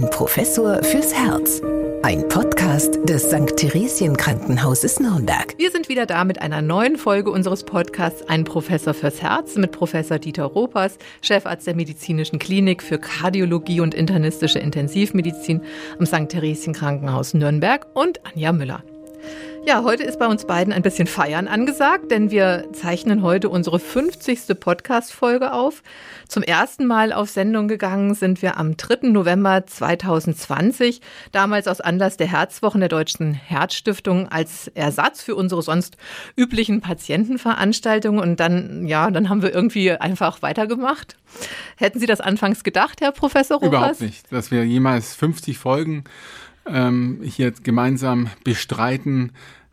Ein Professor fürs Herz. Ein Podcast des St. Theresien Krankenhauses Nürnberg. Wir sind wieder da mit einer neuen Folge unseres Podcasts Ein Professor fürs Herz mit Professor Dieter Ropers, Chefarzt der Medizinischen Klinik für Kardiologie und internistische Intensivmedizin am St. Theresien Krankenhaus Nürnberg und Anja Müller. Ja, heute ist bei uns beiden ein bisschen Feiern angesagt, denn wir zeichnen heute unsere 50. Podcast-Folge auf. Zum ersten Mal auf Sendung gegangen sind wir am 3. November 2020, damals aus Anlass der Herzwochen der Deutschen Herzstiftung als Ersatz für unsere sonst üblichen Patientenveranstaltungen. Und dann, ja, dann haben wir irgendwie einfach weitergemacht. Hätten Sie das anfangs gedacht, Herr Professor Ropas? Überhaupt nicht, dass wir jemals 50 Folgen ähm, hier gemeinsam bestreiten,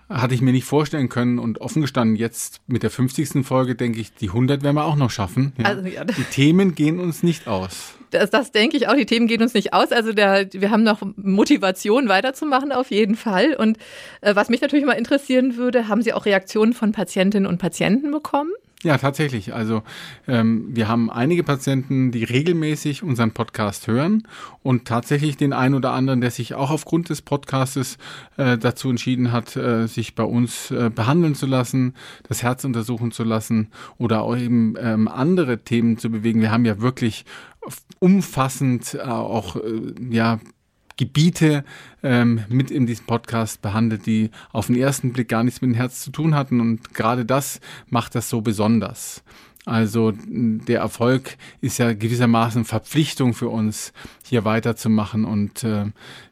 hatte ich mir nicht vorstellen können und offen gestanden, jetzt mit der 50. Folge denke ich, die 100 werden wir auch noch schaffen. Ja. Also, ja. Die Themen gehen uns nicht aus. Das, das denke ich auch, die Themen gehen uns nicht aus. Also der, wir haben noch Motivation weiterzumachen auf jeden Fall. Und äh, was mich natürlich mal interessieren würde, haben Sie auch Reaktionen von Patientinnen und Patienten bekommen? Ja, tatsächlich. Also ähm, wir haben einige Patienten, die regelmäßig unseren Podcast hören und tatsächlich den einen oder anderen, der sich auch aufgrund des Podcastes äh, dazu entschieden hat, äh, sich bei uns äh, behandeln zu lassen, das Herz untersuchen zu lassen oder auch eben ähm, andere Themen zu bewegen. Wir haben ja wirklich umfassend äh, auch äh, ja Gebiete ähm, mit in diesem Podcast behandelt, die auf den ersten Blick gar nichts mit dem Herz zu tun hatten. Und gerade das macht das so besonders. Also der Erfolg ist ja gewissermaßen Verpflichtung für uns, hier weiterzumachen und äh,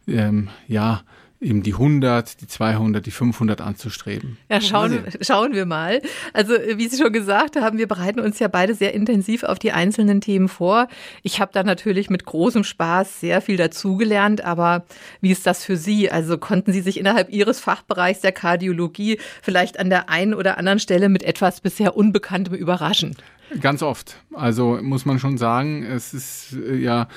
ähm, ja, eben die 100, die 200, die 500 anzustreben. Ja, schauen, schauen wir mal. Also wie Sie schon gesagt haben, wir bereiten uns ja beide sehr intensiv auf die einzelnen Themen vor. Ich habe da natürlich mit großem Spaß sehr viel dazugelernt, aber wie ist das für Sie? Also konnten Sie sich innerhalb Ihres Fachbereichs der Kardiologie vielleicht an der einen oder anderen Stelle mit etwas bisher Unbekanntem überraschen? Ganz oft. Also muss man schon sagen, es ist äh, ja,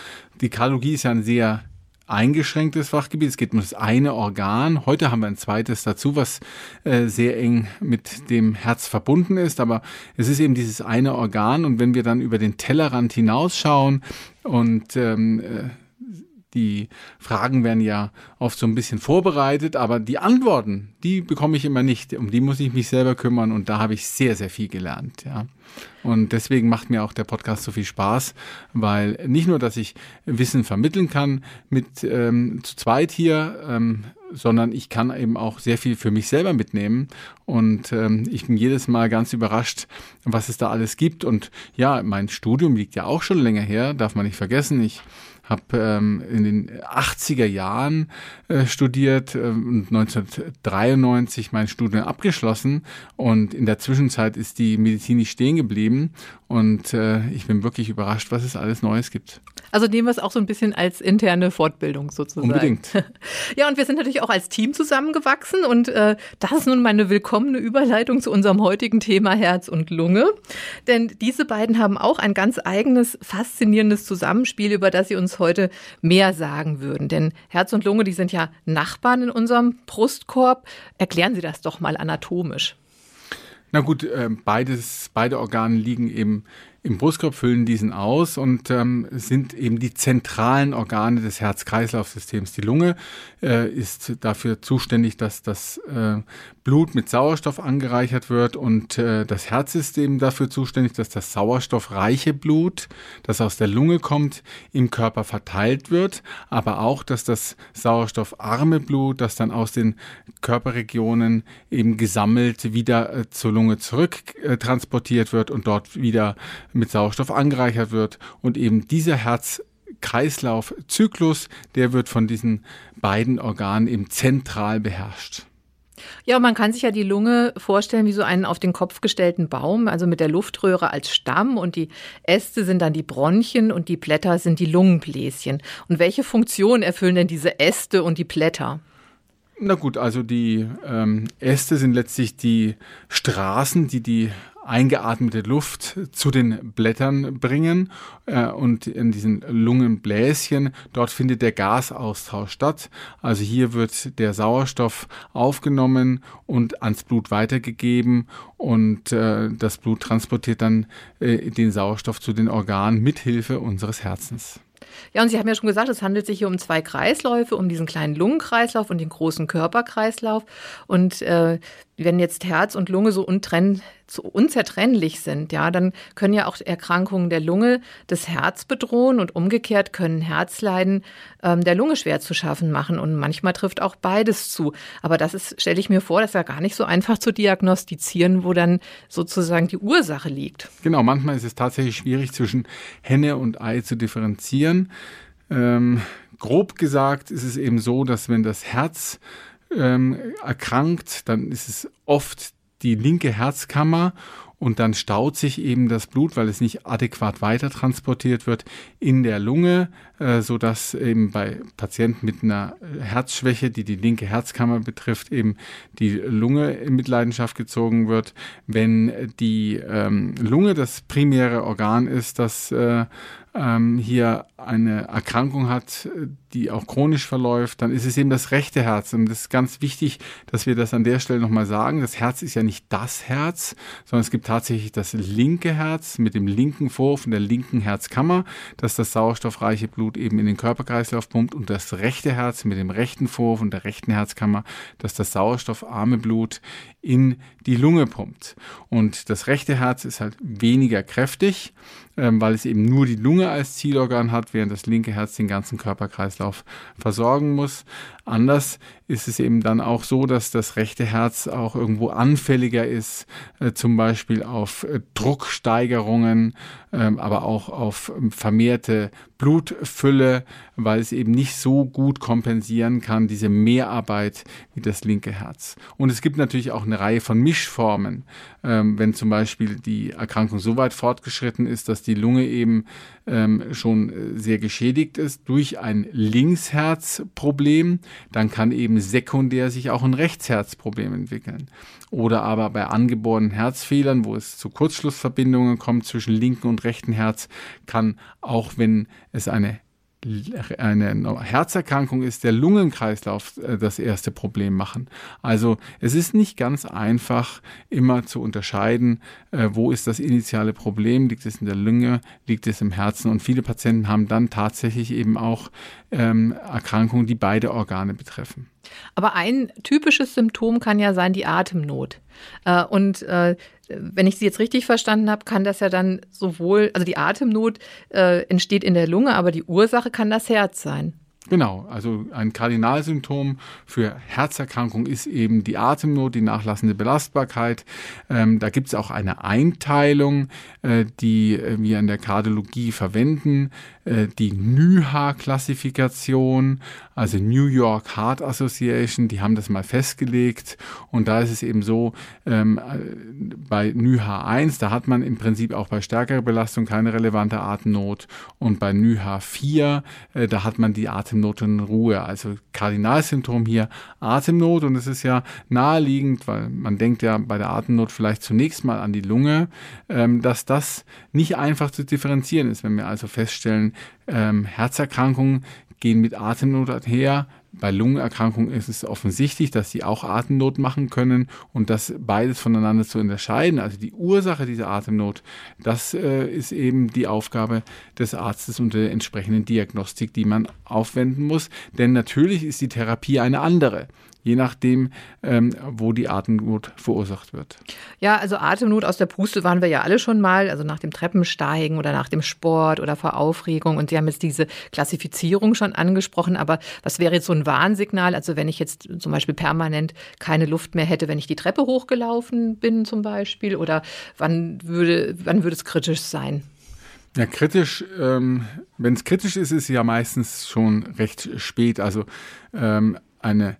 die Kardiologie ist ja ein sehr eingeschränktes Fachgebiet. Es geht um das eine Organ. Heute haben wir ein zweites dazu, was äh, sehr eng mit dem Herz verbunden ist. Aber es ist eben dieses eine Organ. Und wenn wir dann über den Tellerrand hinausschauen und ähm, äh, die Fragen werden ja oft so ein bisschen vorbereitet, aber die Antworten, die bekomme ich immer nicht. Um die muss ich mich selber kümmern und da habe ich sehr, sehr viel gelernt. Ja. Und deswegen macht mir auch der Podcast so viel Spaß, weil nicht nur, dass ich Wissen vermitteln kann mit ähm, zu zweit hier, ähm, sondern ich kann eben auch sehr viel für mich selber mitnehmen. Und ähm, ich bin jedes Mal ganz überrascht, was es da alles gibt. Und ja, mein Studium liegt ja auch schon länger her, darf man nicht vergessen. Ich habe ähm, in den 80er Jahren äh, studiert äh, und 1993 mein Studium abgeschlossen und in der Zwischenzeit ist die Medizin nicht stehen geblieben und äh, ich bin wirklich überrascht, was es alles Neues gibt. Also nehmen wir es auch so ein bisschen als interne Fortbildung sozusagen. Unbedingt. Ja, und wir sind natürlich auch als Team zusammengewachsen und äh, das ist nun meine willkommene Überleitung zu unserem heutigen Thema Herz und Lunge. Denn diese beiden haben auch ein ganz eigenes, faszinierendes Zusammenspiel, über das sie uns heute mehr sagen würden. Denn Herz und Lunge, die sind ja Nachbarn in unserem Brustkorb. Erklären Sie das doch mal anatomisch. Na gut, äh, beides, beide Organe liegen eben im Brustkorb, füllen diesen aus und ähm, sind eben die zentralen Organe des Herz-Kreislauf-Systems. Die Lunge äh, ist dafür zuständig, dass das äh, Blut mit Sauerstoff angereichert wird und äh, das Herz ist eben dafür zuständig, dass das sauerstoffreiche Blut, das aus der Lunge kommt, im Körper verteilt wird, aber auch, dass das sauerstoffarme Blut, das dann aus den Körperregionen eben gesammelt wieder äh, zur Lunge zurück äh, transportiert wird und dort wieder mit Sauerstoff angereichert wird. Und eben dieser Herz-Kreislauf-Zyklus, der wird von diesen beiden Organen eben zentral beherrscht. Ja, man kann sich ja die Lunge vorstellen wie so einen auf den Kopf gestellten Baum, also mit der Luftröhre als Stamm und die Äste sind dann die Bronchien und die Blätter sind die Lungenbläschen. Und welche Funktion erfüllen denn diese Äste und die Blätter? Na gut, also die ähm, Äste sind letztlich die Straßen, die die eingeatmete Luft zu den Blättern bringen äh, und in diesen Lungenbläschen, dort findet der Gasaustausch statt. Also hier wird der Sauerstoff aufgenommen und ans Blut weitergegeben und äh, das Blut transportiert dann äh, den Sauerstoff zu den Organen mithilfe unseres Herzens. Ja, und Sie haben ja schon gesagt, es handelt sich hier um zwei Kreisläufe, um diesen kleinen Lungenkreislauf und den großen Körperkreislauf. Und äh, wenn jetzt Herz und Lunge so untrenn, so unzertrennlich sind, ja, dann können ja auch Erkrankungen der Lunge das Herz bedrohen und umgekehrt können Herzleiden ähm, der Lunge schwer zu schaffen machen. Und manchmal trifft auch beides zu. Aber das ist, stelle ich mir vor, das ist ja gar nicht so einfach zu diagnostizieren, wo dann sozusagen die Ursache liegt. Genau, manchmal ist es tatsächlich schwierig zwischen Henne und Ei zu differenzieren. Ähm, grob gesagt ist es eben so, dass wenn das Herz ähm, erkrankt, dann ist es oft die linke Herzkammer und dann staut sich eben das Blut, weil es nicht adäquat weiter transportiert wird in der Lunge, äh, so dass eben bei Patienten mit einer Herzschwäche, die die linke Herzkammer betrifft, eben die Lunge in Mitleidenschaft gezogen wird. Wenn die ähm, Lunge das primäre Organ ist, das äh, ähm, hier eine Erkrankung hat, die auch chronisch verläuft, dann ist es eben das rechte Herz. Und das ist ganz wichtig, dass wir das an der Stelle nochmal sagen. Das Herz ist ja nicht das Herz, sondern es gibt tatsächlich das linke Herz mit dem linken Vorhof und der linken Herzkammer, das das sauerstoffreiche Blut eben in den Körperkreislauf pumpt und das rechte Herz mit dem rechten Vorhof und der rechten Herzkammer, das das sauerstoffarme Blut in die Lunge pumpt. Und das rechte Herz ist halt weniger kräftig, ähm, weil es eben nur die Lunge als Zielorgan hat, während das linke Herz den ganzen Körperkreislauf versorgen muss. Anders ist es eben dann auch so, dass das rechte Herz auch irgendwo anfälliger ist, äh, zum Beispiel auf äh, Drucksteigerungen, ähm, aber auch auf ähm, vermehrte Blutfülle, weil es eben nicht so gut kompensieren kann, diese Mehrarbeit wie das linke Herz. Und es gibt natürlich auch eine Reihe von Mischformen, wenn zum Beispiel die Erkrankung so weit fortgeschritten ist, dass die Lunge eben ähm, schon äh, sehr geschädigt ist durch ein Linksherzproblem, dann kann eben sekundär sich auch ein Rechtsherzproblem entwickeln. Oder aber bei angeborenen Herzfehlern, wo es zu Kurzschlussverbindungen kommt zwischen linken und rechten Herz, kann auch wenn es eine eine Herzerkrankung ist der Lungenkreislauf äh, das erste Problem machen. Also es ist nicht ganz einfach immer zu unterscheiden, äh, wo ist das initiale Problem, liegt es in der Lunge, liegt es im Herzen und viele Patienten haben dann tatsächlich eben auch ähm, Erkrankungen, die beide Organe betreffen. Aber ein typisches Symptom kann ja sein die Atemnot. Äh, und äh, wenn ich Sie jetzt richtig verstanden habe, kann das ja dann sowohl, also die Atemnot äh, entsteht in der Lunge, aber die Ursache kann das Herz sein. Genau, also ein Kardinalsymptom für Herzerkrankung ist eben die Atemnot, die nachlassende Belastbarkeit. Ähm, da gibt es auch eine Einteilung, äh, die äh, wir in der Kardiologie verwenden, äh, die NYHA-Klassifikation, also New York Heart Association, die haben das mal festgelegt. Und da ist es eben so, ähm, bei NYHA 1, da hat man im Prinzip auch bei stärkerer Belastung keine relevante Atemnot. Und bei NYHA 4, äh, da hat man die Atemnot Atemnot und Ruhe. Also Kardinalsymptom hier Atemnot und es ist ja naheliegend, weil man denkt ja bei der Atemnot vielleicht zunächst mal an die Lunge, ähm, dass das nicht einfach zu differenzieren ist. Wenn wir also feststellen, ähm, Herzerkrankungen gehen mit Atemnot einher, bei Lungenerkrankungen ist es offensichtlich, dass sie auch Atemnot machen können und das beides voneinander zu unterscheiden. Also die Ursache dieser Atemnot, das äh, ist eben die Aufgabe des Arztes und der entsprechenden Diagnostik, die man aufwenden muss. Denn natürlich ist die Therapie eine andere je nachdem, ähm, wo die Atemnot verursacht wird. Ja, also Atemnot aus der Puste waren wir ja alle schon mal, also nach dem Treppensteigen oder nach dem Sport oder vor Aufregung. Und Sie haben jetzt diese Klassifizierung schon angesprochen, aber was wäre jetzt so ein Warnsignal? Also wenn ich jetzt zum Beispiel permanent keine Luft mehr hätte, wenn ich die Treppe hochgelaufen bin zum Beispiel, oder wann würde, wann würde es kritisch sein? Ja, kritisch, ähm, wenn es kritisch ist, ist es ja meistens schon recht spät. Also ähm, eine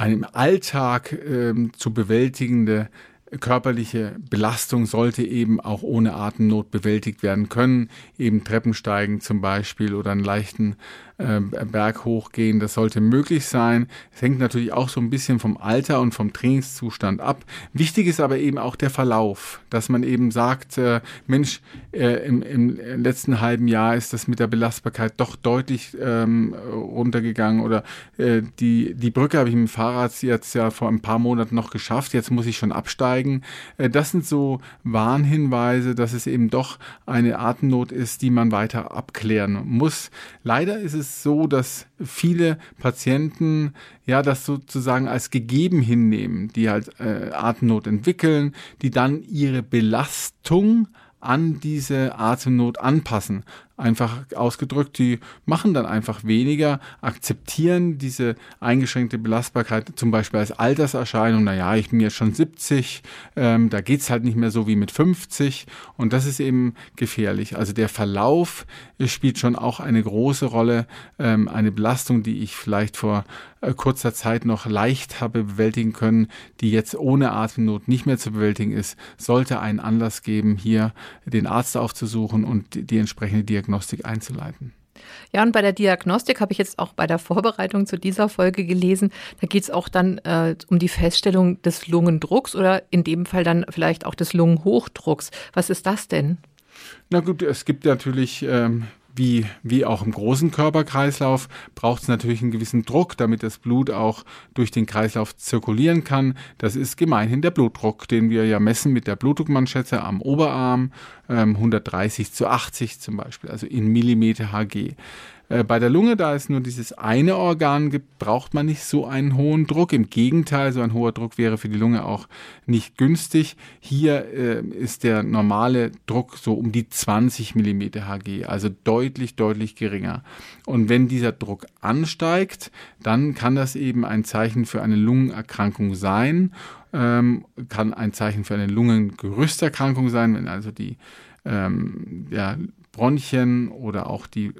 eine im Alltag ähm, zu bewältigende körperliche Belastung sollte eben auch ohne Atemnot bewältigt werden können, eben Treppensteigen zum Beispiel oder einen leichten äh, Berg hochgehen. Das sollte möglich sein. Es hängt natürlich auch so ein bisschen vom Alter und vom Trainingszustand ab. Wichtig ist aber eben auch der Verlauf, dass man eben sagt, äh, Mensch, äh, im, im, letzten halben Jahr ist das mit der Belastbarkeit doch deutlich ähm, runtergegangen oder äh, die, die Brücke habe ich mit dem Fahrrad jetzt ja vor ein paar Monaten noch geschafft, jetzt muss ich schon absteigen. Äh, das sind so Warnhinweise, dass es eben doch eine Atemnot ist, die man weiter abklären muss. Leider ist es so, dass viele Patienten ja das sozusagen als gegeben hinnehmen, die halt äh, Atemnot entwickeln, die dann ihre Belastung an diese Atemnot anpassen. Einfach ausgedrückt, die machen dann einfach weniger, akzeptieren diese eingeschränkte Belastbarkeit zum Beispiel als Alterserscheinung. Naja, ich bin jetzt schon 70, ähm, da geht's halt nicht mehr so wie mit 50 und das ist eben gefährlich. Also der Verlauf spielt schon auch eine große Rolle. Ähm, eine Belastung, die ich vielleicht vor äh, kurzer Zeit noch leicht habe bewältigen können, die jetzt ohne Atemnot nicht mehr zu bewältigen ist, sollte einen Anlass geben, hier den Arzt aufzusuchen und die, die entsprechende Diagnose Diagnostik einzuleiten. Ja, und bei der Diagnostik habe ich jetzt auch bei der Vorbereitung zu dieser Folge gelesen, da geht es auch dann äh, um die Feststellung des Lungendrucks oder in dem Fall dann vielleicht auch des Lungenhochdrucks. Was ist das denn? Na gut, es gibt natürlich ähm, wie, wie auch im großen Körperkreislauf braucht es natürlich einen gewissen Druck, damit das Blut auch durch den Kreislauf zirkulieren kann. Das ist gemeinhin der Blutdruck, den wir ja messen mit der Blutdruckmanschette am Oberarm, ähm, 130 zu 80 zum Beispiel, also in Millimeter Hg. Äh, bei der Lunge, da es nur dieses eine Organ gibt, braucht man nicht so einen hohen Druck. Im Gegenteil, so ein hoher Druck wäre für die Lunge auch nicht günstig. Hier äh, ist der normale Druck so um die 20 mm Hg, also deutlich, deutlich geringer. Und wenn dieser Druck ansteigt, dann kann das eben ein Zeichen für eine Lungenerkrankung sein, ähm, kann ein Zeichen für eine Lungengerüsterkrankung sein, wenn also die ähm, ja, Bronchien oder auch die äh,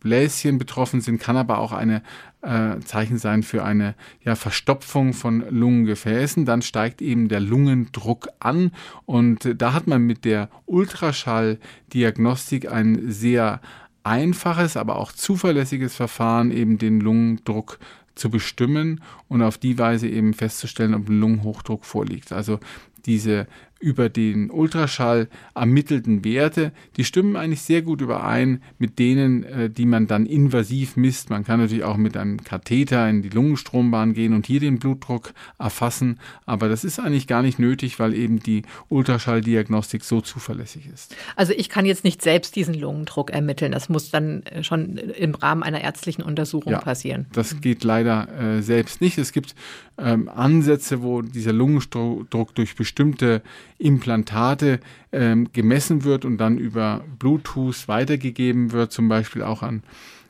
Bläschen betroffen sind, kann aber auch eine äh, Zeichen sein für eine ja, Verstopfung von Lungengefäßen. Dann steigt eben der Lungendruck an und äh, da hat man mit der Ultraschalldiagnostik ein sehr einfaches, aber auch zuverlässiges Verfahren, eben den Lungendruck zu bestimmen und auf die Weise eben festzustellen, ob ein Lungenhochdruck vorliegt. Also diese über den Ultraschall ermittelten Werte, die stimmen eigentlich sehr gut überein mit denen, äh, die man dann invasiv misst. Man kann natürlich auch mit einem Katheter in die Lungenstrombahn gehen und hier den Blutdruck erfassen, aber das ist eigentlich gar nicht nötig, weil eben die Ultraschalldiagnostik so zuverlässig ist. Also ich kann jetzt nicht selbst diesen Lungendruck ermitteln. Das muss dann äh, schon im Rahmen einer ärztlichen Untersuchung ja, passieren. Das geht leider äh, selbst nicht. Es gibt ähm, Ansätze, wo dieser Lungendruck durch bestimmte Implantate ähm, gemessen wird und dann über Bluetooth weitergegeben wird, zum Beispiel auch an,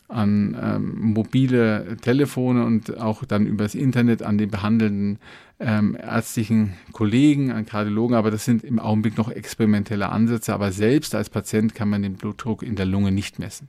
an ähm, mobile Telefone und auch dann übers Internet an die behandelnden ähm, ärztlichen Kollegen, an Kardiologen, aber das sind im Augenblick noch experimentelle Ansätze, aber selbst als Patient kann man den Blutdruck in der Lunge nicht messen.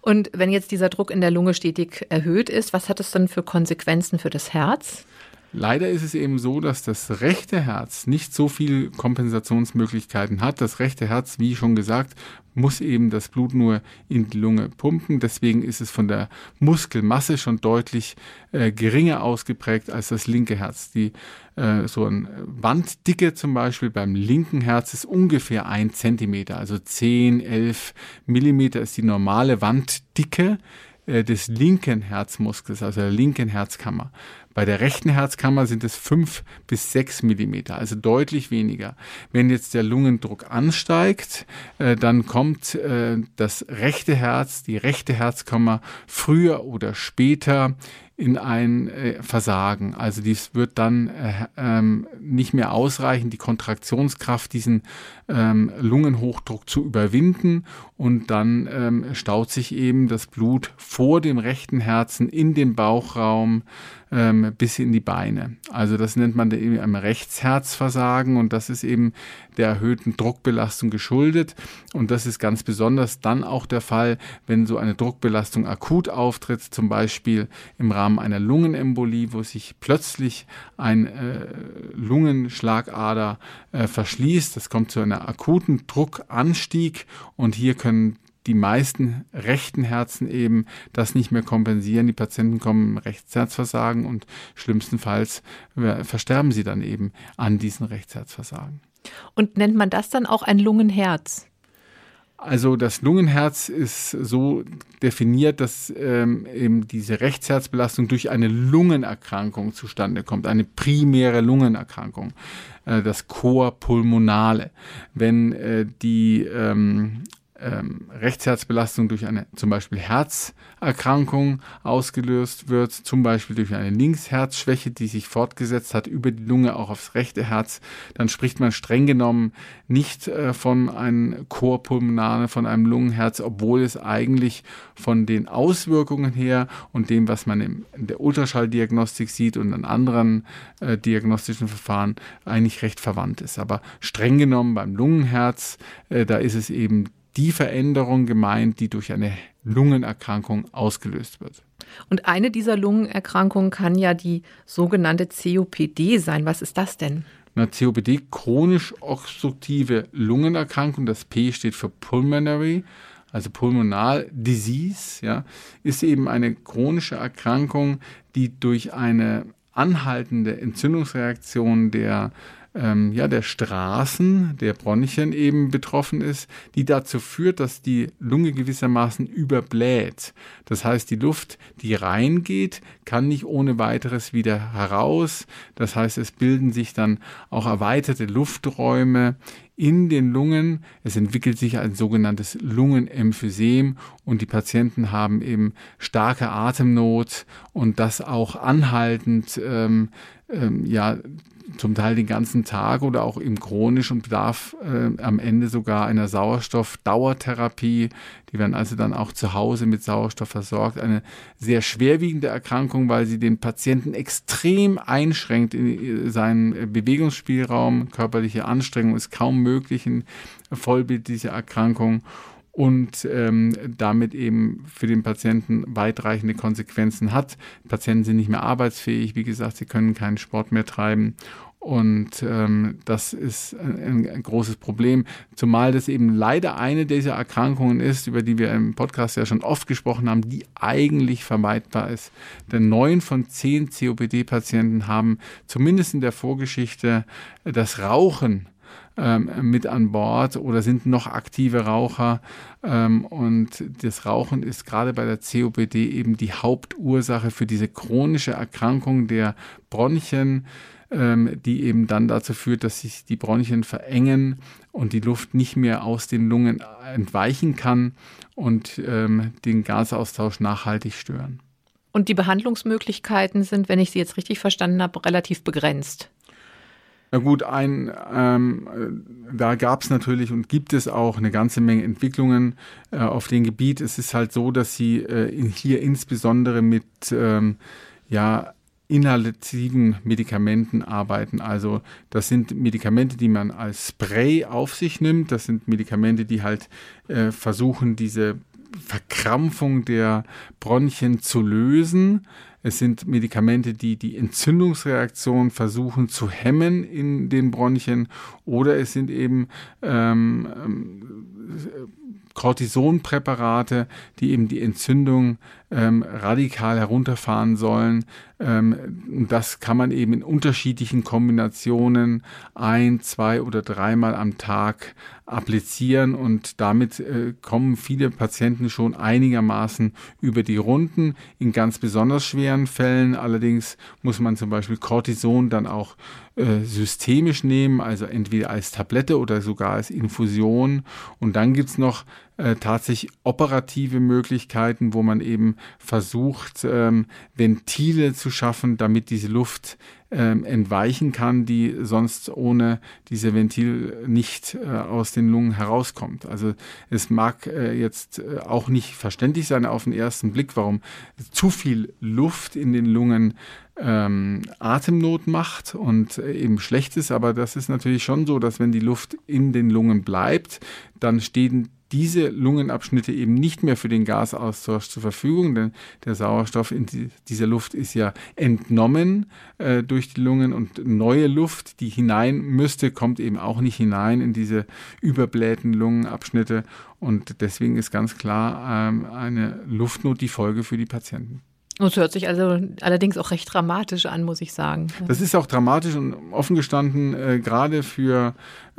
Und wenn jetzt dieser Druck in der Lunge stetig erhöht ist, was hat das dann für Konsequenzen für das Herz? Leider ist es eben so, dass das rechte Herz nicht so viele Kompensationsmöglichkeiten hat. Das rechte Herz, wie schon gesagt, muss eben das Blut nur in die Lunge pumpen. Deswegen ist es von der Muskelmasse schon deutlich äh, geringer ausgeprägt als das linke Herz. Die, äh, so eine Wanddicke zum Beispiel beim linken Herz ist ungefähr ein Zentimeter, also 10, 11 Millimeter ist die normale Wanddicke äh, des linken Herzmuskels, also der linken Herzkammer. Bei der rechten Herzkammer sind es fünf bis sechs Millimeter, also deutlich weniger. Wenn jetzt der Lungendruck ansteigt, äh, dann kommt äh, das rechte Herz, die rechte Herzkammer früher oder später in ein äh, Versagen. Also dies wird dann äh, ähm, nicht mehr ausreichen, die Kontraktionskraft, diesen ähm, Lungenhochdruck zu überwinden und dann ähm, staut sich eben das Blut vor dem rechten Herzen in den Bauchraum ähm, bis in die Beine. Also das nennt man eben ein Rechtsherzversagen und das ist eben der erhöhten Druckbelastung geschuldet und das ist ganz besonders dann auch der Fall, wenn so eine Druckbelastung akut auftritt, zum Beispiel im Rahmen einer Lungenembolie, wo sich plötzlich ein äh, Lungenschlagader äh, verschließt. Das kommt zu einer akuten Druckanstieg und hier können die meisten rechten Herzen eben das nicht mehr kompensieren. Die Patienten kommen Rechtsherzversagen und schlimmstenfalls äh, versterben sie dann eben an diesen Rechtsherzversagen. Und nennt man das dann auch ein Lungenherz? Also das Lungenherz ist so definiert, dass ähm, eben diese Rechtsherzbelastung durch eine Lungenerkrankung zustande kommt, eine primäre Lungenerkrankung, äh, das Chor pulmonale. Wenn äh, die ähm, ähm, Rechtsherzbelastung durch eine zum Beispiel Herzerkrankung ausgelöst wird, zum Beispiel durch eine Linksherzschwäche, die sich fortgesetzt hat über die Lunge auch aufs rechte Herz, dann spricht man streng genommen nicht äh, von einem Chorpulmonale, von einem Lungenherz, obwohl es eigentlich von den Auswirkungen her und dem, was man in der Ultraschalldiagnostik sieht und an anderen äh, diagnostischen Verfahren eigentlich recht verwandt ist. Aber streng genommen beim Lungenherz, äh, da ist es eben die Veränderung gemeint, die durch eine Lungenerkrankung ausgelöst wird. Und eine dieser Lungenerkrankungen kann ja die sogenannte COPD sein. Was ist das denn? Na, COPD, chronisch obstruktive Lungenerkrankung, das P steht für Pulmonary, also Pulmonal Disease, ja, ist eben eine chronische Erkrankung, die durch eine anhaltende Entzündungsreaktion der ähm, ja, der Straßen, der Bronchien eben betroffen ist, die dazu führt, dass die Lunge gewissermaßen überbläht. Das heißt, die Luft, die reingeht, kann nicht ohne weiteres wieder heraus. Das heißt, es bilden sich dann auch erweiterte Lufträume in den Lungen. Es entwickelt sich ein sogenanntes Lungenemphysem und die Patienten haben eben starke Atemnot und das auch anhaltend ähm, ähm, ja zum Teil den ganzen Tag oder auch im und bedarf äh, am Ende sogar einer Sauerstoffdauertherapie. Die werden also dann auch zu Hause mit Sauerstoff versorgt. Eine sehr schwerwiegende Erkrankung, weil sie den Patienten extrem einschränkt in seinen Bewegungsspielraum. Körperliche Anstrengung ist kaum möglich in Vollbild dieser Erkrankung und ähm, damit eben für den Patienten weitreichende Konsequenzen hat. Patienten sind nicht mehr arbeitsfähig, wie gesagt, sie können keinen Sport mehr treiben. Und ähm, das ist ein, ein, großes Problem, zumal das eben leider eine dieser Erkrankungen ist, über die wir im Podcast ja schon oft gesprochen haben, die eigentlich vermeidbar ist. Denn neun von zehn COPD-Patienten haben zumindest in der Vorgeschichte das Rauchen ähm, mit an Bord oder sind noch aktive Raucher. Ähm, und das Rauchen ist gerade bei der COPD eben die Hauptursache für diese chronische Erkrankung der Bronchien ähm, die eben dann dazu führt, dass sich die Bronchien verengen und die Luft nicht mehr aus den Lungen entweichen kann und ähm, den Gasaustausch nachhaltig stören. Und die Behandlungsmöglichkeiten sind, wenn ich Sie jetzt richtig verstanden habe, relativ begrenzt. Na gut, ein, ähm, da gab es natürlich und gibt es auch eine ganze Menge Entwicklungen äh, auf dem Gebiet. Es ist halt so, dass sie äh, in, hier insbesondere mit ähm, ja, inhalativen Medikamenten arbeiten. Also das sind Medikamente, die man als Spray auf sich nimmt. Das sind Medikamente, die halt äh, versuchen, diese Verkrampfung der Bronchien zu lösen. Es sind Medikamente, die die Entzündungsreaktion versuchen zu hemmen in den Bronchien. Oder es sind eben ähm, ähm Cortisonpräparate, die eben die Entzündung ähm, radikal herunterfahren sollen. Ähm, das kann man eben in unterschiedlichen Kombinationen ein, zwei oder dreimal am Tag applizieren und damit äh, kommen viele Patienten schon einigermaßen über die Runden. In ganz besonders schweren Fällen allerdings muss man zum Beispiel Cortison dann auch äh, systemisch nehmen, also entweder als Tablette oder sogar als Infusion. Und dann gibt's noch äh, tatsächlich operative Möglichkeiten, wo man eben versucht, ähm, Ventile zu schaffen, damit diese Luft ähm, entweichen kann, die sonst ohne diese Ventil nicht äh, aus den Lungen herauskommt. Also es mag äh, jetzt äh, auch nicht verständlich sein auf den ersten Blick, warum zu viel Luft in den Lungen ähm, Atemnot macht und äh, eben schlecht ist, aber das ist natürlich schon so, dass wenn die Luft in den Lungen bleibt, dann stehen diese Lungenabschnitte eben nicht mehr für den Gasaustausch zur Verfügung, denn der Sauerstoff in dieser Luft ist ja entnommen äh, durch die Lungen und neue Luft, die hinein müsste, kommt eben auch nicht hinein in diese überblähten Lungenabschnitte und deswegen ist ganz klar ähm, eine Luftnot die Folge für die Patienten. Es hört sich also allerdings auch recht dramatisch an, muss ich sagen. Das ist auch dramatisch und offen gestanden, äh, gerade für,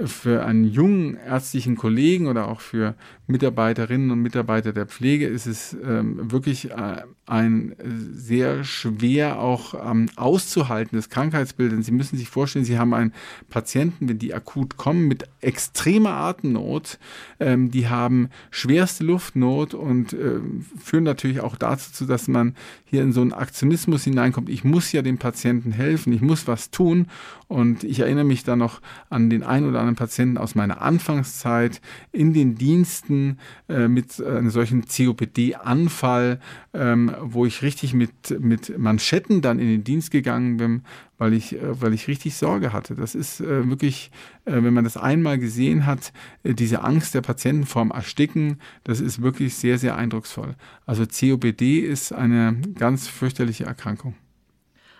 für einen jungen ärztlichen Kollegen oder auch für Mitarbeiterinnen und Mitarbeiter der Pflege ist es ähm, wirklich äh, ein sehr schwer auch ähm, auszuhaltendes Krankheitsbild. Denn Sie müssen sich vorstellen, Sie haben einen Patienten, wenn die akut kommen, mit extremer Atemnot. Ähm, die haben schwerste Luftnot und äh, führen natürlich auch dazu, dass man hier in so einen Aktionismus hineinkommt. Ich muss ja dem Patienten helfen, ich muss was tun. Und ich erinnere mich da noch an den einen oder anderen Patienten aus meiner Anfangszeit in den Diensten äh, mit einem solchen COPD-Anfall, ähm, wo ich richtig mit, mit Manschetten dann in den Dienst gegangen bin, weil ich, äh, weil ich richtig Sorge hatte. Das ist äh, wirklich, äh, wenn man das einmal gesehen hat, äh, diese Angst der Patienten vorm Ersticken, das ist wirklich sehr, sehr eindrucksvoll. Also COPD ist eine ganz fürchterliche Erkrankung.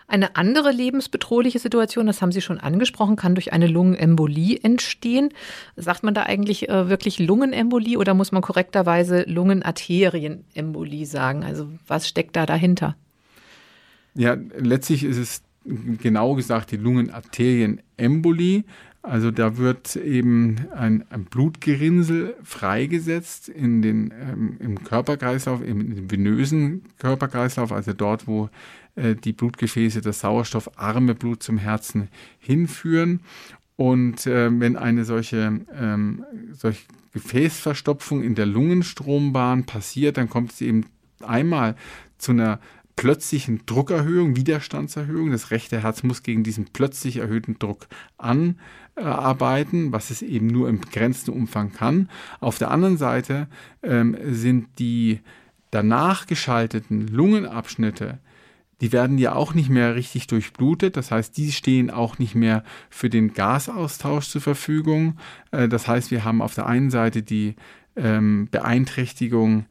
Eine andere lebensbedrohliche Situation, das haben Sie schon angesprochen, kann durch eine Lungenembolie entstehen. Sagt man da eigentlich äh, wirklich Lungenembolie oder muss man korrekterweise Lungenarterienembolie sagen? Also was steckt da dahinter? Ja, letztlich ist es genau gesagt die Lungenarterienembolie. Also da wird eben ein, ein Blutgerinnsel freigesetzt in den, ähm, im Körperkreislauf, im venösen Körperkreislauf, also dort, wo die Blutgefäße das sauerstoffarme Blut zum Herzen hinführen. Und äh, wenn eine solche, ähm, solche Gefäßverstopfung in der Lungenstrombahn passiert, dann kommt es eben einmal zu einer plötzlichen Druckerhöhung, Widerstandserhöhung. Das rechte Herz muss gegen diesen plötzlich erhöhten Druck anarbeiten, was es eben nur im begrenzten Umfang kann. Auf der anderen Seite ähm, sind die danach geschalteten Lungenabschnitte die werden ja auch nicht mehr richtig durchblutet. Das heißt, die stehen auch nicht mehr für den Gasaustausch zur Verfügung. Äh, das heißt, wir haben auf der einen Seite die ähm, Beeinträchtigung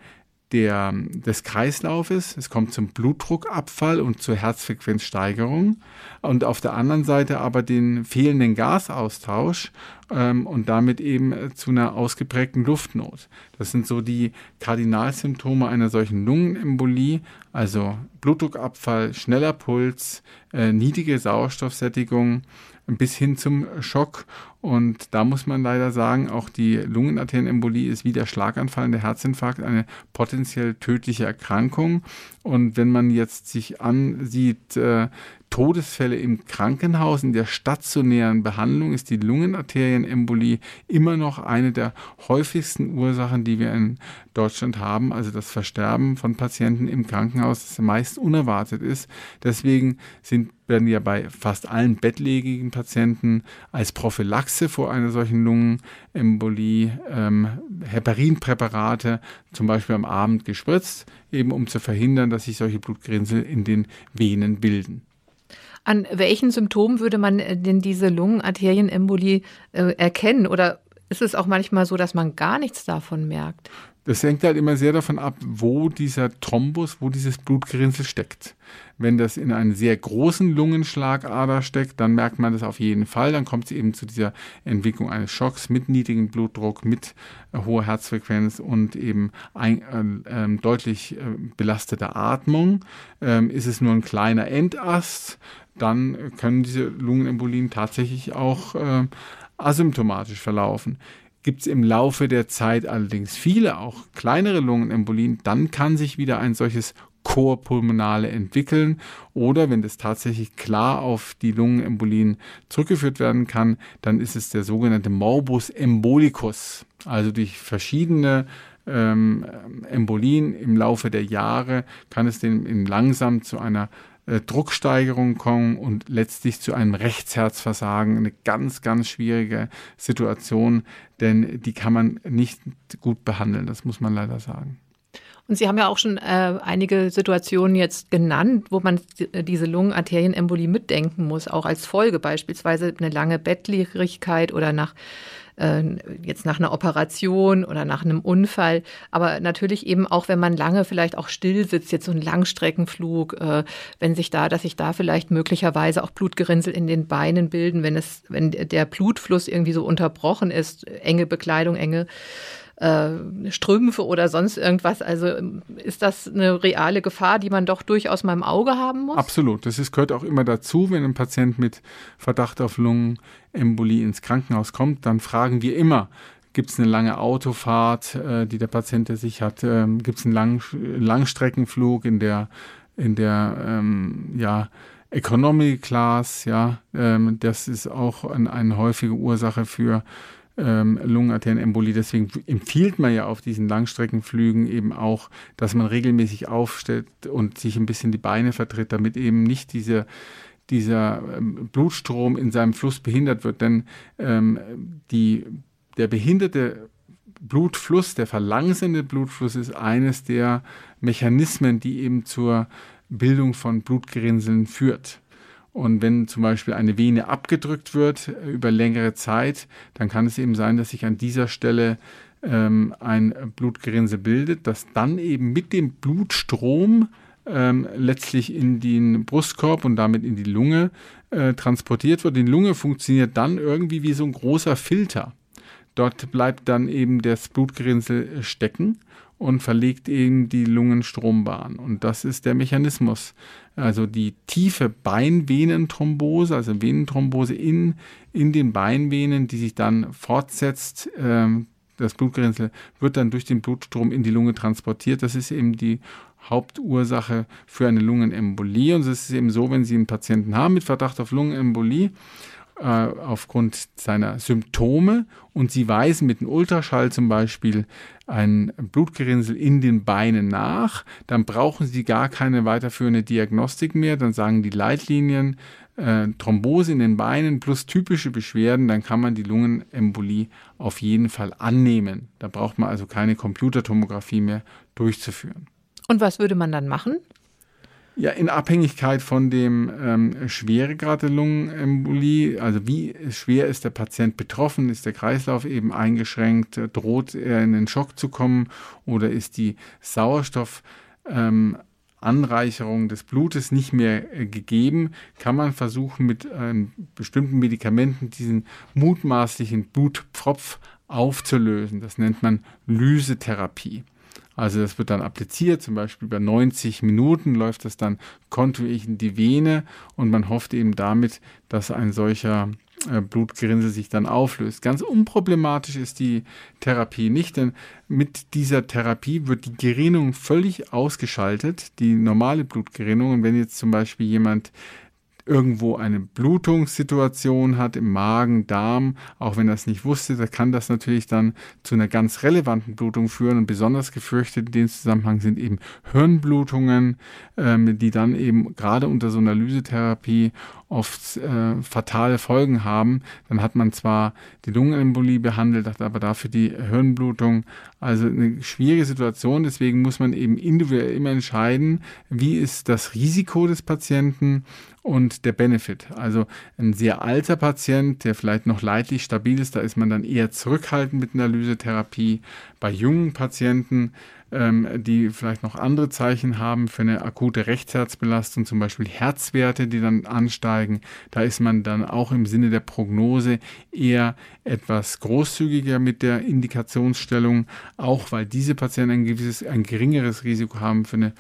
der, des Kreislaufes, es kommt zum Blutdruckabfall und zur Herzfrequenzsteigerung. Und auf der anderen Seite aber den fehlenden Gasaustausch ähm, und damit eben zu einer ausgeprägten Luftnot. Das sind so die Kardinalsymptome einer solchen Lungenembolie, also Blutdruckabfall, schneller Puls, äh, niedrige Sauerstoffsättigung bis hin zum Schock. Und da muss man leider sagen, auch die Lungenarterienembolie ist wie der Schlaganfall und der Herzinfarkt eine potenziell tödliche Erkrankung. Und wenn man jetzt sich ansieht, äh, Todesfälle im Krankenhaus, in der stationären Behandlung ist die Lungenarterienembolie immer noch eine der häufigsten Ursachen, die wir in Deutschland haben. Also das Versterben von Patienten im Krankenhaus, das meist unerwartet ist. Deswegen sind, werden ja bei fast allen bettlägigen Patienten als Prophylaxe vor einer solchen Lungenembolie ähm, Heparinpräparate zum Beispiel am Abend gespritzt, eben um zu verhindern, dass sich solche Blutgrinsel in den Venen bilden. An welchen Symptomen würde man äh, denn diese Lungenarterienembolie äh, erkennen? Oder ist es auch manchmal so, dass man gar nichts davon merkt? Das hängt halt immer sehr davon ab, wo dieser Thrombus, wo dieses Blutgerinnsel steckt. Wenn das in einer sehr großen Lungenschlagader steckt, dann merkt man das auf jeden Fall. Dann kommt es eben zu dieser Entwicklung eines Schocks mit niedrigem Blutdruck, mit äh, hoher Herzfrequenz und eben ein, äh, äh, deutlich belasteter Atmung. Ähm, ist es nur ein kleiner Endast, dann können diese Lungenembolien tatsächlich auch äh, asymptomatisch verlaufen. Gibt es im Laufe der Zeit allerdings viele, auch kleinere Lungenembolien, dann kann sich wieder ein solches Chorpulmonale entwickeln oder wenn das tatsächlich klar auf die Lungenembolien zurückgeführt werden kann, dann ist es der sogenannte Morbus embolicus. Also durch verschiedene ähm, Embolien im Laufe der Jahre kann es den langsam zu einer äh, Drucksteigerung kommen und letztlich zu einem Rechtsherzversagen. Eine ganz, ganz schwierige Situation, denn die kann man nicht gut behandeln, das muss man leider sagen. Und Sie haben ja auch schon äh, einige Situationen jetzt genannt, wo man diese Lungenarterienembolie mitdenken muss, auch als Folge beispielsweise eine lange Bettlägerigkeit oder nach äh, jetzt nach einer Operation oder nach einem Unfall. Aber natürlich eben auch, wenn man lange vielleicht auch still sitzt, jetzt so ein Langstreckenflug, äh, wenn sich da, dass sich da vielleicht möglicherweise auch Blutgerinnsel in den Beinen bilden, wenn es, wenn der Blutfluss irgendwie so unterbrochen ist, enge Bekleidung, enge äh, Strümpfe oder sonst irgendwas. Also ähm, ist das eine reale Gefahr, die man doch durchaus mal im Auge haben muss? Absolut. Das ist, gehört auch immer dazu, wenn ein Patient mit Verdacht auf Lungenembolie ins Krankenhaus kommt, dann fragen wir immer, Gibt es eine lange Autofahrt, äh, die der Patient der sich hat? Ähm, Gibt es einen Lang Langstreckenflug in der, in der ähm, ja, Economy Class? Ja, ähm, das ist auch ein, eine häufige Ursache für ähm, Lungenarterienembolie. Deswegen empfiehlt man ja auf diesen Langstreckenflügen eben auch, dass man regelmäßig aufsteht und sich ein bisschen die Beine vertritt, damit eben nicht diese dieser ähm, Blutstrom in seinem Fluss behindert wird. Denn ähm, die, der behinderte Blutfluss, der verlangsamte Blutfluss ist eines der Mechanismen, die eben zur Bildung von Blutgerinnseln führt. Und wenn zum Beispiel eine Vene abgedrückt wird äh, über längere Zeit, dann kann es eben sein, dass sich an dieser Stelle ähm, ein Blutgerinnsel bildet, das dann eben mit dem Blutstrom ähm, letztlich in den Brustkorb und damit in die Lunge äh, transportiert wird. Die Lunge funktioniert dann irgendwie wie so ein großer Filter. Dort bleibt dann eben das Blutgerinnsel stecken und verlegt eben die Lungenstrombahn. Und das ist der Mechanismus. Also die tiefe Beinvenenthrombose, also Venenthrombose in, in den Beinvenen, die sich dann fortsetzt. Ähm, das Blutgerinnsel wird dann durch den Blutstrom in die Lunge transportiert. Das ist eben die Hauptursache für eine Lungenembolie. Und es ist eben so, wenn Sie einen Patienten haben mit Verdacht auf Lungenembolie, äh, aufgrund seiner Symptome und sie weisen mit dem Ultraschall zum Beispiel ein Blutgerinnsel in den Beinen nach, dann brauchen sie gar keine weiterführende Diagnostik mehr, dann sagen die Leitlinien äh, Thrombose in den Beinen plus typische Beschwerden, dann kann man die Lungenembolie auf jeden Fall annehmen. Da braucht man also keine Computertomographie mehr durchzuführen. Und was würde man dann machen? Ja, in Abhängigkeit von dem ähm, Schweregrad der Lungenembolie, also wie schwer ist der Patient betroffen, ist der Kreislauf eben eingeschränkt, droht er in den Schock zu kommen oder ist die Sauerstoffanreicherung ähm, des Blutes nicht mehr äh, gegeben, kann man versuchen mit ähm, bestimmten Medikamenten diesen mutmaßlichen Blutpfropf aufzulösen. Das nennt man Lysetherapie. Also das wird dann appliziert, zum Beispiel über 90 Minuten läuft das dann kontinuierlich in die Vene und man hofft eben damit, dass ein solcher äh, Blutgerinnsel sich dann auflöst. Ganz unproblematisch ist die Therapie nicht, denn mit dieser Therapie wird die Gerinnung völlig ausgeschaltet, die normale Blutgerinnung. Und wenn jetzt zum Beispiel jemand irgendwo eine Blutungssituation hat im Magen, Darm, auch wenn er es nicht wusste, da kann das natürlich dann zu einer ganz relevanten Blutung führen. Und besonders gefürchtet in dem Zusammenhang sind eben Hirnblutungen, ähm, die dann eben gerade unter so einer Lysetherapie oft äh, fatale Folgen haben. Dann hat man zwar die Lungenembolie behandelt, hat aber dafür die Hirnblutung. Also eine schwierige Situation. Deswegen muss man eben individuell immer entscheiden, wie ist das Risiko des Patienten und der Benefit. Also ein sehr alter Patient, der vielleicht noch leidlich stabil ist, da ist man dann eher zurückhaltend mit einer Lysetherapie. Bei jungen Patienten ähm, die vielleicht noch andere Zeichen haben für eine akute Rechtsherzbelastung, zum Beispiel Herzwerte, die dann ansteigen. Da ist man dann auch im Sinne der Prognose eher etwas großzügiger mit der Indikationsstellung, auch weil diese Patienten ein gewisses, ein geringeres Risiko haben für eine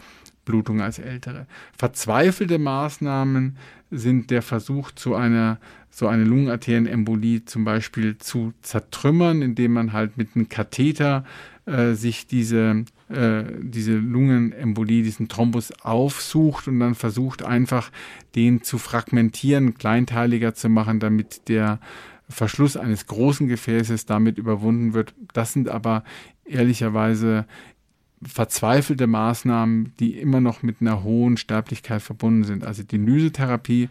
Blutung als ältere. Verzweifelte Maßnahmen sind der Versuch zu einer so eine Lungenarterienembolie zum Beispiel zu zertrümmern, indem man halt mit einem Katheter äh, sich diese äh, diese Lungenembolie, diesen Thrombus aufsucht und dann versucht einfach den zu fragmentieren, kleinteiliger zu machen, damit der Verschluss eines großen Gefäßes damit überwunden wird. Das sind aber ehrlicherweise verzweifelte Maßnahmen, die immer noch mit einer hohen Sterblichkeit verbunden sind. Also die Lysetherapie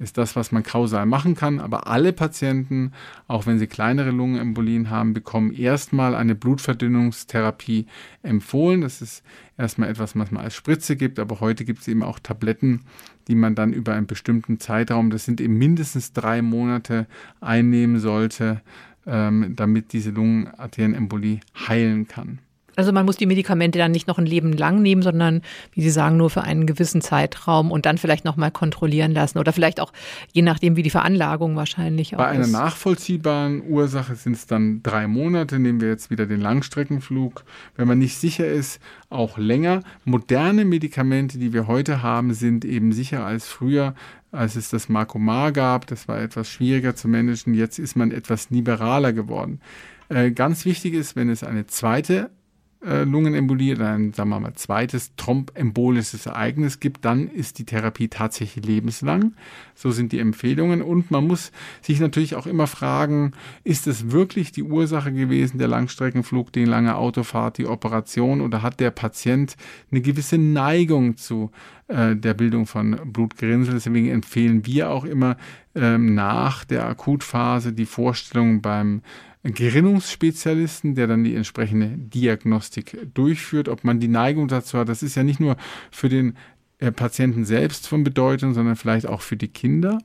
ist das, was man kausal machen kann. Aber alle Patienten, auch wenn sie kleinere Lungenembolien haben, bekommen erstmal eine Blutverdünnungstherapie empfohlen. Das ist erstmal etwas, was man als Spritze gibt, aber heute gibt es eben auch Tabletten, die man dann über einen bestimmten Zeitraum, das sind eben mindestens drei Monate, einnehmen sollte, ähm, damit diese Lungenarterienembolie heilen kann. Also man muss die Medikamente dann nicht noch ein Leben lang nehmen, sondern, wie Sie sagen, nur für einen gewissen Zeitraum und dann vielleicht nochmal kontrollieren lassen oder vielleicht auch je nachdem, wie die Veranlagung wahrscheinlich auch Bei einer ist. nachvollziehbaren Ursache sind es dann drei Monate. Nehmen wir jetzt wieder den Langstreckenflug. Wenn man nicht sicher ist, auch länger. Moderne Medikamente, die wir heute haben, sind eben sicher als früher als es das Markomar gab. Das war etwas schwieriger zu managen. Jetzt ist man etwas liberaler geworden. Äh, ganz wichtig ist, wenn es eine zweite äh, Lungenembolie oder ein, sagen wir mal, zweites trombembolisches Ereignis gibt, dann ist die Therapie tatsächlich lebenslang. So sind die Empfehlungen. Und man muss sich natürlich auch immer fragen, ist es wirklich die Ursache gewesen, der Langstreckenflug, die lange Autofahrt, die Operation oder hat der Patient eine gewisse Neigung zu äh, der Bildung von Blutgerinnsel? Deswegen empfehlen wir auch immer ähm, nach der Akutphase die Vorstellung beim Gerinnungsspezialisten, der dann die entsprechende Diagnostik durchführt. Ob man die Neigung dazu hat, das ist ja nicht nur für den äh, Patienten selbst von Bedeutung, sondern vielleicht auch für die Kinder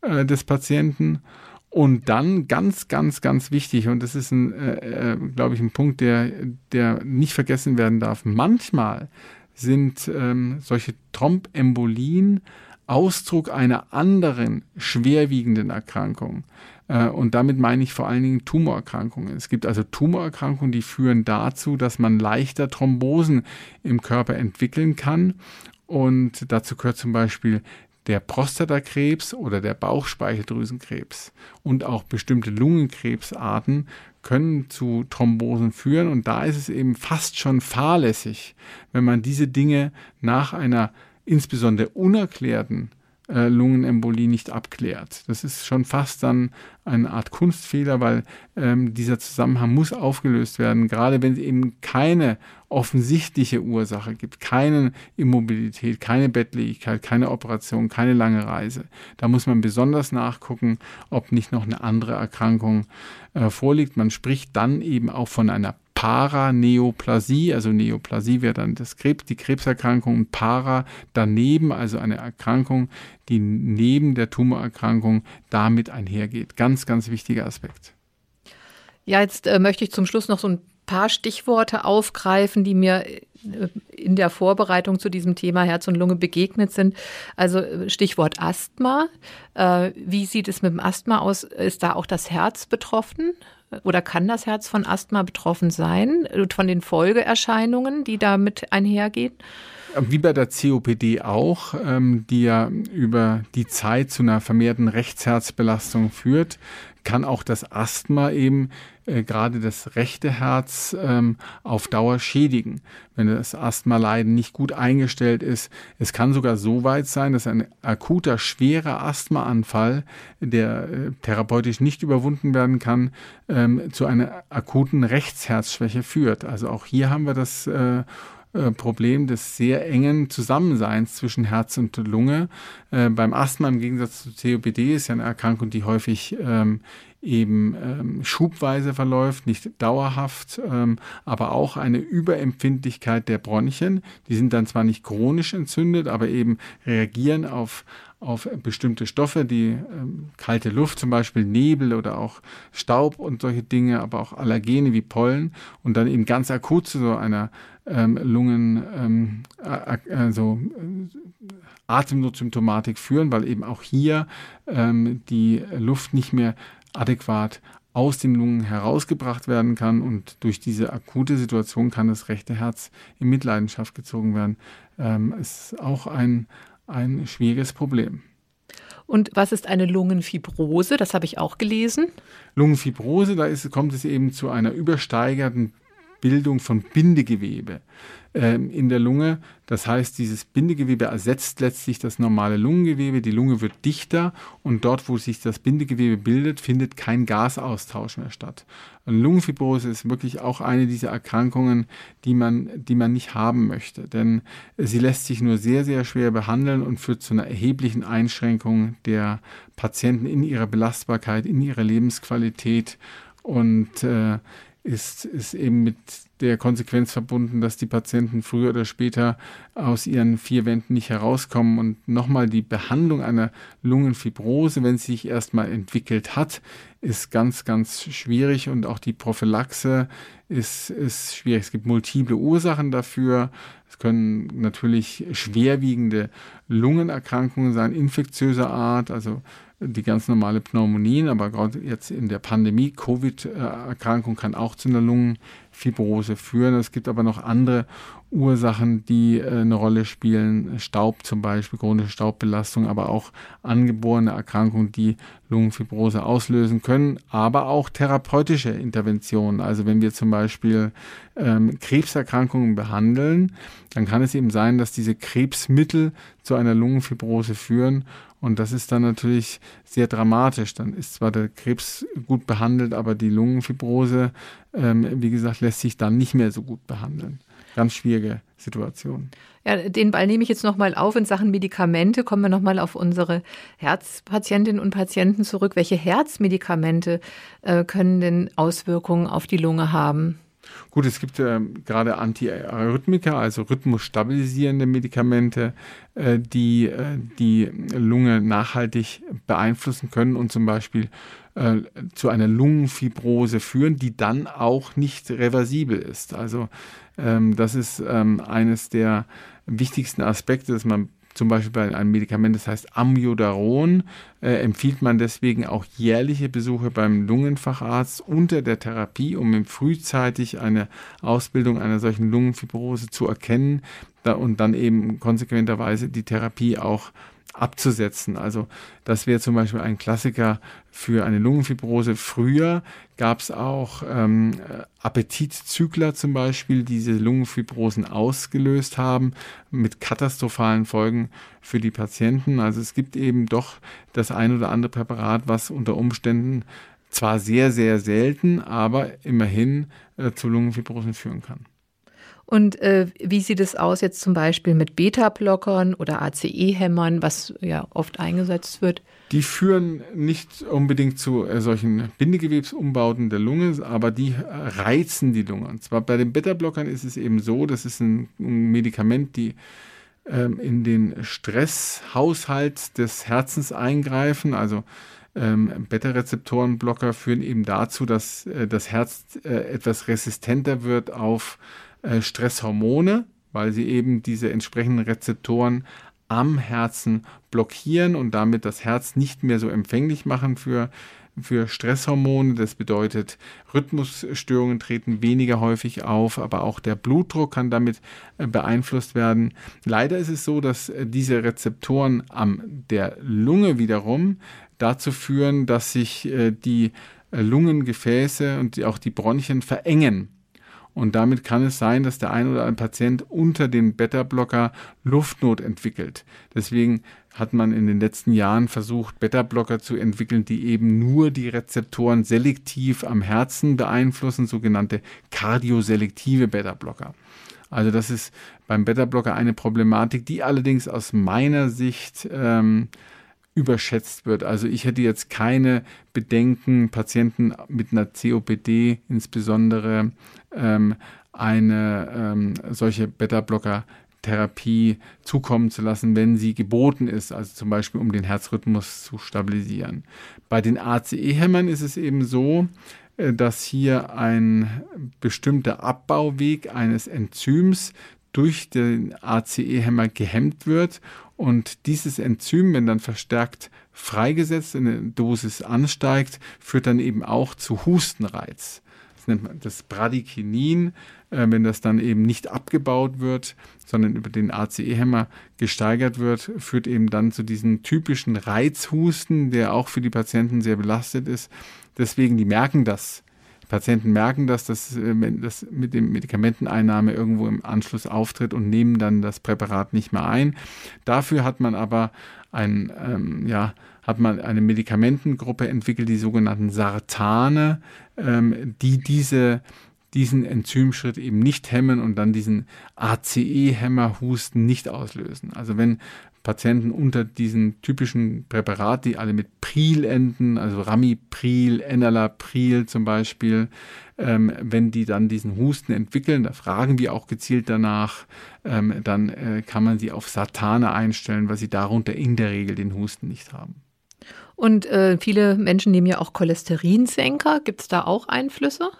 äh, des Patienten. Und dann ganz, ganz, ganz wichtig, und das ist ein, äh, äh, glaube ich, ein Punkt, der, der nicht vergessen werden darf. Manchmal sind ähm, solche Trombembolien Ausdruck einer anderen schwerwiegenden Erkrankung. Äh, und damit meine ich vor allen Dingen Tumorerkrankungen. Es gibt also Tumorerkrankungen, die führen dazu, dass man leichter Thrombosen im Körper entwickeln kann. Und dazu gehört zum Beispiel der Prostatakrebs oder der Bauchspeicheldrüsenkrebs und auch bestimmte Lungenkrebsarten können zu Thrombosen führen. Und da ist es eben fast schon fahrlässig, wenn man diese Dinge nach einer insbesondere unerklärten äh, Lungenembolie nicht abklärt. Das ist schon fast dann eine Art Kunstfehler, weil ähm, dieser Zusammenhang muss aufgelöst werden, gerade wenn es eben keine offensichtliche Ursache gibt, keine Immobilität, keine Bettlägerigkeit, keine Operation, keine lange Reise. Da muss man besonders nachgucken, ob nicht noch eine andere Erkrankung äh, vorliegt. Man spricht dann eben auch von einer Paraneoplasie, also Neoplasie wäre dann das Krebs, die Krebserkrankung und Para daneben, also eine Erkrankung, die neben der Tumorerkrankung damit einhergeht. Ganz, ganz wichtiger Aspekt. Ja, jetzt äh, möchte ich zum Schluss noch so ein paar Stichworte aufgreifen, die mir äh, in der Vorbereitung zu diesem Thema Herz und Lunge begegnet sind. Also äh, Stichwort Asthma. Äh, wie sieht es mit dem Asthma aus? Ist da auch das Herz betroffen? Oder kann das Herz von Asthma betroffen sein, von den Folgeerscheinungen, die damit einhergehen? Wie bei der COPD auch, ähm, die ja über die Zeit zu einer vermehrten Rechtsherzbelastung führt, kann auch das Asthma eben äh, gerade das rechte Herz ähm, auf Dauer schädigen, wenn das Asthma-Leiden nicht gut eingestellt ist. Es kann sogar so weit sein, dass ein akuter, schwerer Asthmaanfall, der äh, therapeutisch nicht überwunden werden kann, ähm, zu einer akuten Rechtsherzschwäche führt. Also auch hier haben wir das äh, äh, Problem des sehr engen Zusammenseins zwischen Herz und Lunge. Äh, beim Asthma im Gegensatz zu COPD ist ja eine Erkrankung, die häufig ähm, eben ähm, schubweise verläuft, nicht dauerhaft, ähm, aber auch eine Überempfindlichkeit der Bronchien. Die sind dann zwar nicht chronisch entzündet, aber eben reagieren auf, auf bestimmte Stoffe, die ähm, kalte Luft, zum Beispiel Nebel oder auch Staub und solche Dinge, aber auch Allergene wie Pollen und dann eben ganz akut zu so einer ähm, Lungen, ähm, also äh, Atemnotsymptomatik führen, weil eben auch hier ähm, die Luft nicht mehr adäquat aus den Lungen herausgebracht werden kann und durch diese akute Situation kann das rechte Herz in Mitleidenschaft gezogen werden. Ähm, ist auch ein, ein schwieriges Problem. Und was ist eine Lungenfibrose? Das habe ich auch gelesen. Lungenfibrose, da ist, kommt es eben zu einer übersteigerten Bildung von Bindegewebe ähm, in der Lunge. Das heißt, dieses Bindegewebe ersetzt letztlich das normale Lungengewebe. Die Lunge wird dichter und dort, wo sich das Bindegewebe bildet, findet kein Gasaustausch mehr statt. Und Lungenfibrose ist wirklich auch eine dieser Erkrankungen, die man, die man nicht haben möchte, denn sie lässt sich nur sehr, sehr schwer behandeln und führt zu einer erheblichen Einschränkung der Patienten in ihrer Belastbarkeit, in ihrer Lebensqualität und äh, ist, ist eben mit der Konsequenz verbunden, dass die Patienten früher oder später aus ihren vier Wänden nicht herauskommen. Und nochmal die Behandlung einer Lungenfibrose, wenn sie sich erstmal entwickelt hat, ist ganz, ganz schwierig und auch die Prophylaxe ist, ist schwierig. Es gibt multiple Ursachen dafür. Können natürlich schwerwiegende Lungenerkrankungen sein, infektiöser Art, also die ganz normale Pneumonien, aber gerade jetzt in der Pandemie, Covid-Erkrankung kann auch zu einer Lungenfibrose führen. Es gibt aber noch andere Ursachen, die äh, eine Rolle spielen. Staub zum Beispiel, chronische Staubbelastung, aber auch angeborene Erkrankungen, die Lungenfibrose auslösen können, aber auch therapeutische Interventionen. Also wenn wir zum Beispiel ähm, Krebserkrankungen behandeln, dann kann es eben sein, dass diese Krebsmittel zu einer Lungenfibrose führen und das ist dann natürlich sehr dramatisch. Dann ist zwar der Krebs gut behandelt, aber die Lungenfibrose, ähm, wie gesagt, lässt sich dann nicht mehr so gut behandeln. Ganz schwierige Situation. Ja, den Ball nehme ich jetzt nochmal auf in Sachen Medikamente. Kommen wir nochmal auf unsere Herzpatientinnen und Patienten zurück. Welche Herzmedikamente äh, können denn Auswirkungen auf die Lunge haben? Gut, es gibt äh, gerade Antiarrhythmika, also rhythmusstabilisierende Medikamente, äh, die äh, die Lunge nachhaltig beeinflussen können und zum Beispiel äh, zu einer Lungenfibrose führen, die dann auch nicht reversibel ist. Also ähm, das ist ähm, eines der wichtigsten Aspekte, dass man zum Beispiel bei einem Medikament, das heißt Amiodaron, äh, empfiehlt man deswegen auch jährliche Besuche beim Lungenfacharzt unter der Therapie, um frühzeitig eine Ausbildung einer solchen Lungenfibrose zu erkennen da, und dann eben konsequenterweise die Therapie auch abzusetzen. Also das wäre zum Beispiel ein Klassiker für eine Lungenfibrose. Früher gab es auch ähm, Appetitzügler zum Beispiel, die diese Lungenfibrosen ausgelöst haben, mit katastrophalen Folgen für die Patienten. Also es gibt eben doch das ein oder andere Präparat, was unter Umständen zwar sehr, sehr selten, aber immerhin äh, zu Lungenfibrosen führen kann. Und äh, wie sieht es aus jetzt zum Beispiel mit Beta-Blockern oder ACE-Hämmern, was ja oft eingesetzt wird? Die führen nicht unbedingt zu äh, solchen Bindegewebsumbauten der Lunge, aber die reizen die Lunge. Und zwar bei den Beta-Blockern ist es eben so, das ist ein, ein Medikament, die ähm, in den Stresshaushalt des Herzens eingreifen, also ähm, Beta-Rezeptorenblocker führen eben dazu, dass äh, das Herz äh, etwas resistenter wird auf äh, Stresshormone, weil sie eben diese entsprechenden Rezeptoren am Herzen blockieren und damit das Herz nicht mehr so empfänglich machen für, für Stresshormone. Das bedeutet, Rhythmusstörungen treten weniger häufig auf, aber auch der Blutdruck kann damit äh, beeinflusst werden. Leider ist es so, dass äh, diese Rezeptoren am der Lunge wiederum dazu führen, dass sich die Lungengefäße und auch die Bronchien verengen. Und damit kann es sein, dass der ein oder andere Patient unter dem Beta-Blocker Luftnot entwickelt. Deswegen hat man in den letzten Jahren versucht, Beta-Blocker zu entwickeln, die eben nur die Rezeptoren selektiv am Herzen beeinflussen, sogenannte kardioselektive Beta-Blocker. Also das ist beim Beta-Blocker eine Problematik, die allerdings aus meiner Sicht ähm, überschätzt wird. Also ich hätte jetzt keine Bedenken, Patienten mit einer COPD insbesondere ähm, eine ähm, solche Beta-Blocker Therapie zukommen zu lassen, wenn sie geboten ist, also zum Beispiel um den Herzrhythmus zu stabilisieren. Bei den ACE-Hämmern ist es eben so, äh, dass hier ein bestimmter Abbauweg eines Enzyms durch den ACE-Hämmer gehemmt wird und dieses Enzym, wenn dann verstärkt freigesetzt, in der Dosis ansteigt, führt dann eben auch zu Hustenreiz. Das nennt man das Bradykinin, äh, wenn das dann eben nicht abgebaut wird, sondern über den ACE-Hämmer gesteigert wird, führt eben dann zu diesem typischen Reizhusten, der auch für die Patienten sehr belastet ist. Deswegen, die merken das Patienten merken das, dass äh, das mit dem Medikamenteneinnahme irgendwo im Anschluss auftritt und nehmen dann das Präparat nicht mehr ein. Dafür hat man aber ein, ähm, ja, hat man eine Medikamentengruppe entwickelt, die sogenannten Sartane, ähm, die diese diesen Enzymschritt eben nicht hemmen und dann diesen ACE-Hämmerhusten nicht auslösen. Also wenn Patienten unter diesen typischen Präparaten, die alle mit Pril enden, also Ramipril, Enalapril zum Beispiel, ähm, wenn die dann diesen Husten entwickeln, da fragen wir auch gezielt danach, ähm, dann äh, kann man sie auf Satane einstellen, weil sie darunter in der Regel den Husten nicht haben. Und äh, viele Menschen nehmen ja auch Cholesterinsenker. Gibt es da auch Einflüsse?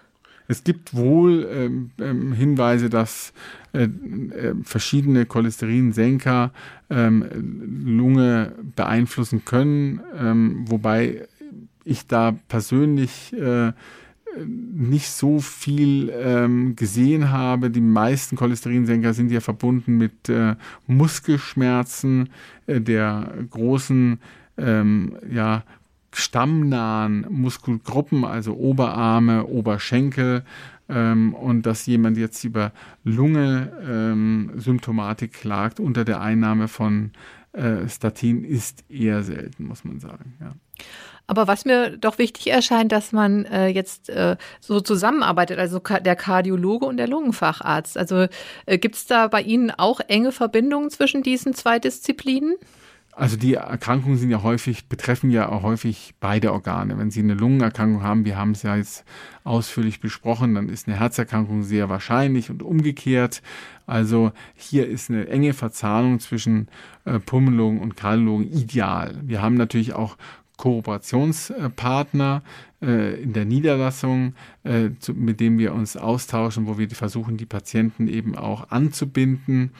Es gibt wohl ähm, ähm, Hinweise, dass äh, äh, verschiedene Cholesterinsenker ähm, Lunge beeinflussen können, ähm, wobei ich da persönlich äh, nicht so viel ähm, gesehen habe. Die meisten Cholesterinsenker sind ja verbunden mit äh, Muskelschmerzen äh, der großen ähm, ja, stammnahen Muskelgruppen, also Oberarme, Oberschenkel, ähm, und dass jemand jetzt über Lunge-Symptomatik ähm, klagt unter der Einnahme von äh, Statin, ist eher selten, muss man sagen. Ja. Aber was mir doch wichtig erscheint, dass man äh, jetzt äh, so zusammenarbeitet, also der Kardiologe und der Lungenfacharzt. Also äh, gibt es da bei Ihnen auch enge Verbindungen zwischen diesen zwei Disziplinen? Also die Erkrankungen sind ja häufig, betreffen ja auch häufig beide Organe. Wenn Sie eine Lungenerkrankung haben, wir haben es ja jetzt ausführlich besprochen, dann ist eine Herzerkrankung sehr wahrscheinlich und umgekehrt. Also hier ist eine enge Verzahnung zwischen äh, Pulmonologen und Kardiologen ideal. Wir haben natürlich auch Kooperationspartner äh, in der Niederlassung, äh, zu, mit dem wir uns austauschen, wo wir versuchen, die Patienten eben auch anzubinden.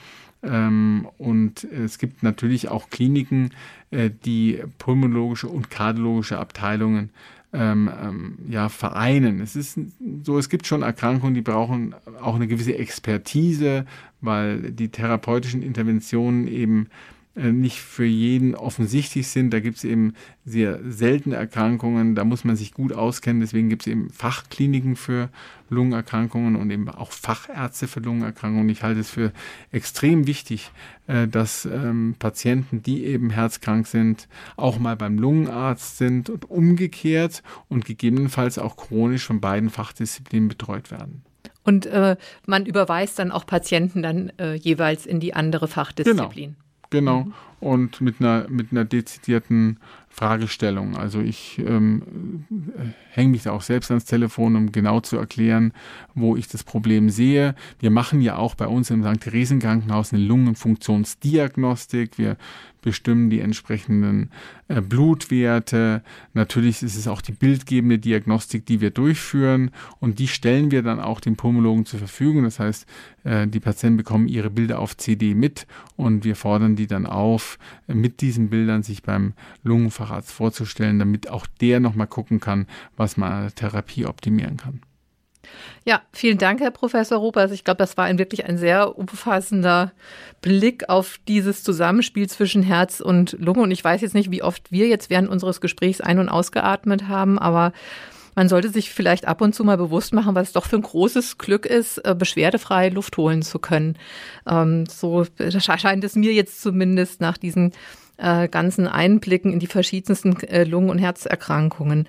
Ähm, und es gibt natürlich auch Kliniken, äh, die pulmonologische und kardiologische Abteilungen ähm, ähm, ja, vereinen. Es ist so, es gibt schon Erkrankungen, die brauchen auch eine gewisse Expertise, weil die therapeutischen Interventionen eben nicht für jeden offensichtlich sind. Da gibt es eben sehr seltene Erkrankungen, da muss man sich gut auskennen. Deswegen gibt es eben Fachkliniken für Lungenerkrankungen und eben auch Fachärzte für Lungenerkrankungen. Ich halte es für extrem wichtig, äh, dass ähm, Patienten, die eben herzkrank sind, auch mal beim Lungenarzt sind und umgekehrt und gegebenenfalls auch chronisch von beiden Fachdisziplinen betreut werden. Und äh, man überweist dann auch Patienten dann äh, jeweils in die andere Fachdisziplin. Genau. Genau. Mhm. Und mit einer, mit einer dezidierten Fragestellung. Also ich ähm, hänge mich da auch selbst ans Telefon, um genau zu erklären, wo ich das Problem sehe. Wir machen ja auch bei uns im St. Theresen Krankenhaus eine Lungenfunktionsdiagnostik. Wir bestimmen die entsprechenden äh, Blutwerte. Natürlich ist es auch die bildgebende Diagnostik, die wir durchführen und die stellen wir dann auch dem Pulmologen zur Verfügung. Das heißt, äh, die Patienten bekommen ihre Bilder auf CD mit und wir fordern die dann auf, mit diesen Bildern sich beim Lungenfacharzt vorzustellen, damit auch der nochmal gucken kann, was man an der Therapie optimieren kann. Ja, vielen Dank, Herr Professor Rupers. Ich glaube, das war ein, wirklich ein sehr umfassender Blick auf dieses Zusammenspiel zwischen Herz und Lunge. Und ich weiß jetzt nicht, wie oft wir jetzt während unseres Gesprächs ein- und ausgeatmet haben, aber man sollte sich vielleicht ab und zu mal bewusst machen, was es doch für ein großes Glück ist, äh, beschwerdefrei Luft holen zu können. Ähm, so scheint es mir jetzt zumindest nach diesen äh, ganzen Einblicken in die verschiedensten äh, Lungen- und Herzerkrankungen.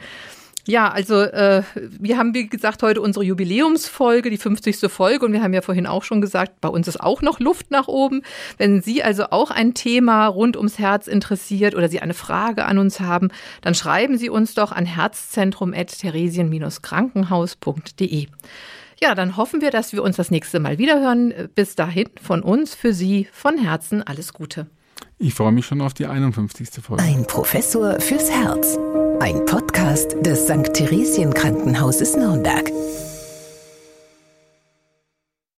Ja, also äh, wir haben, wie gesagt, heute unsere Jubiläumsfolge, die 50. Folge. Und wir haben ja vorhin auch schon gesagt, bei uns ist auch noch Luft nach oben. Wenn Sie also auch ein Thema rund ums Herz interessiert oder Sie eine Frage an uns haben, dann schreiben Sie uns doch an herzzentrum.theresien-krankenhaus.de. Ja, dann hoffen wir, dass wir uns das nächste Mal wiederhören. Bis dahin von uns, für Sie von Herzen alles Gute. Ich freue mich schon auf die 51. Folge. Ein Professor fürs Herz. Ein Podcast des St. Theresien Krankenhauses Nürnberg.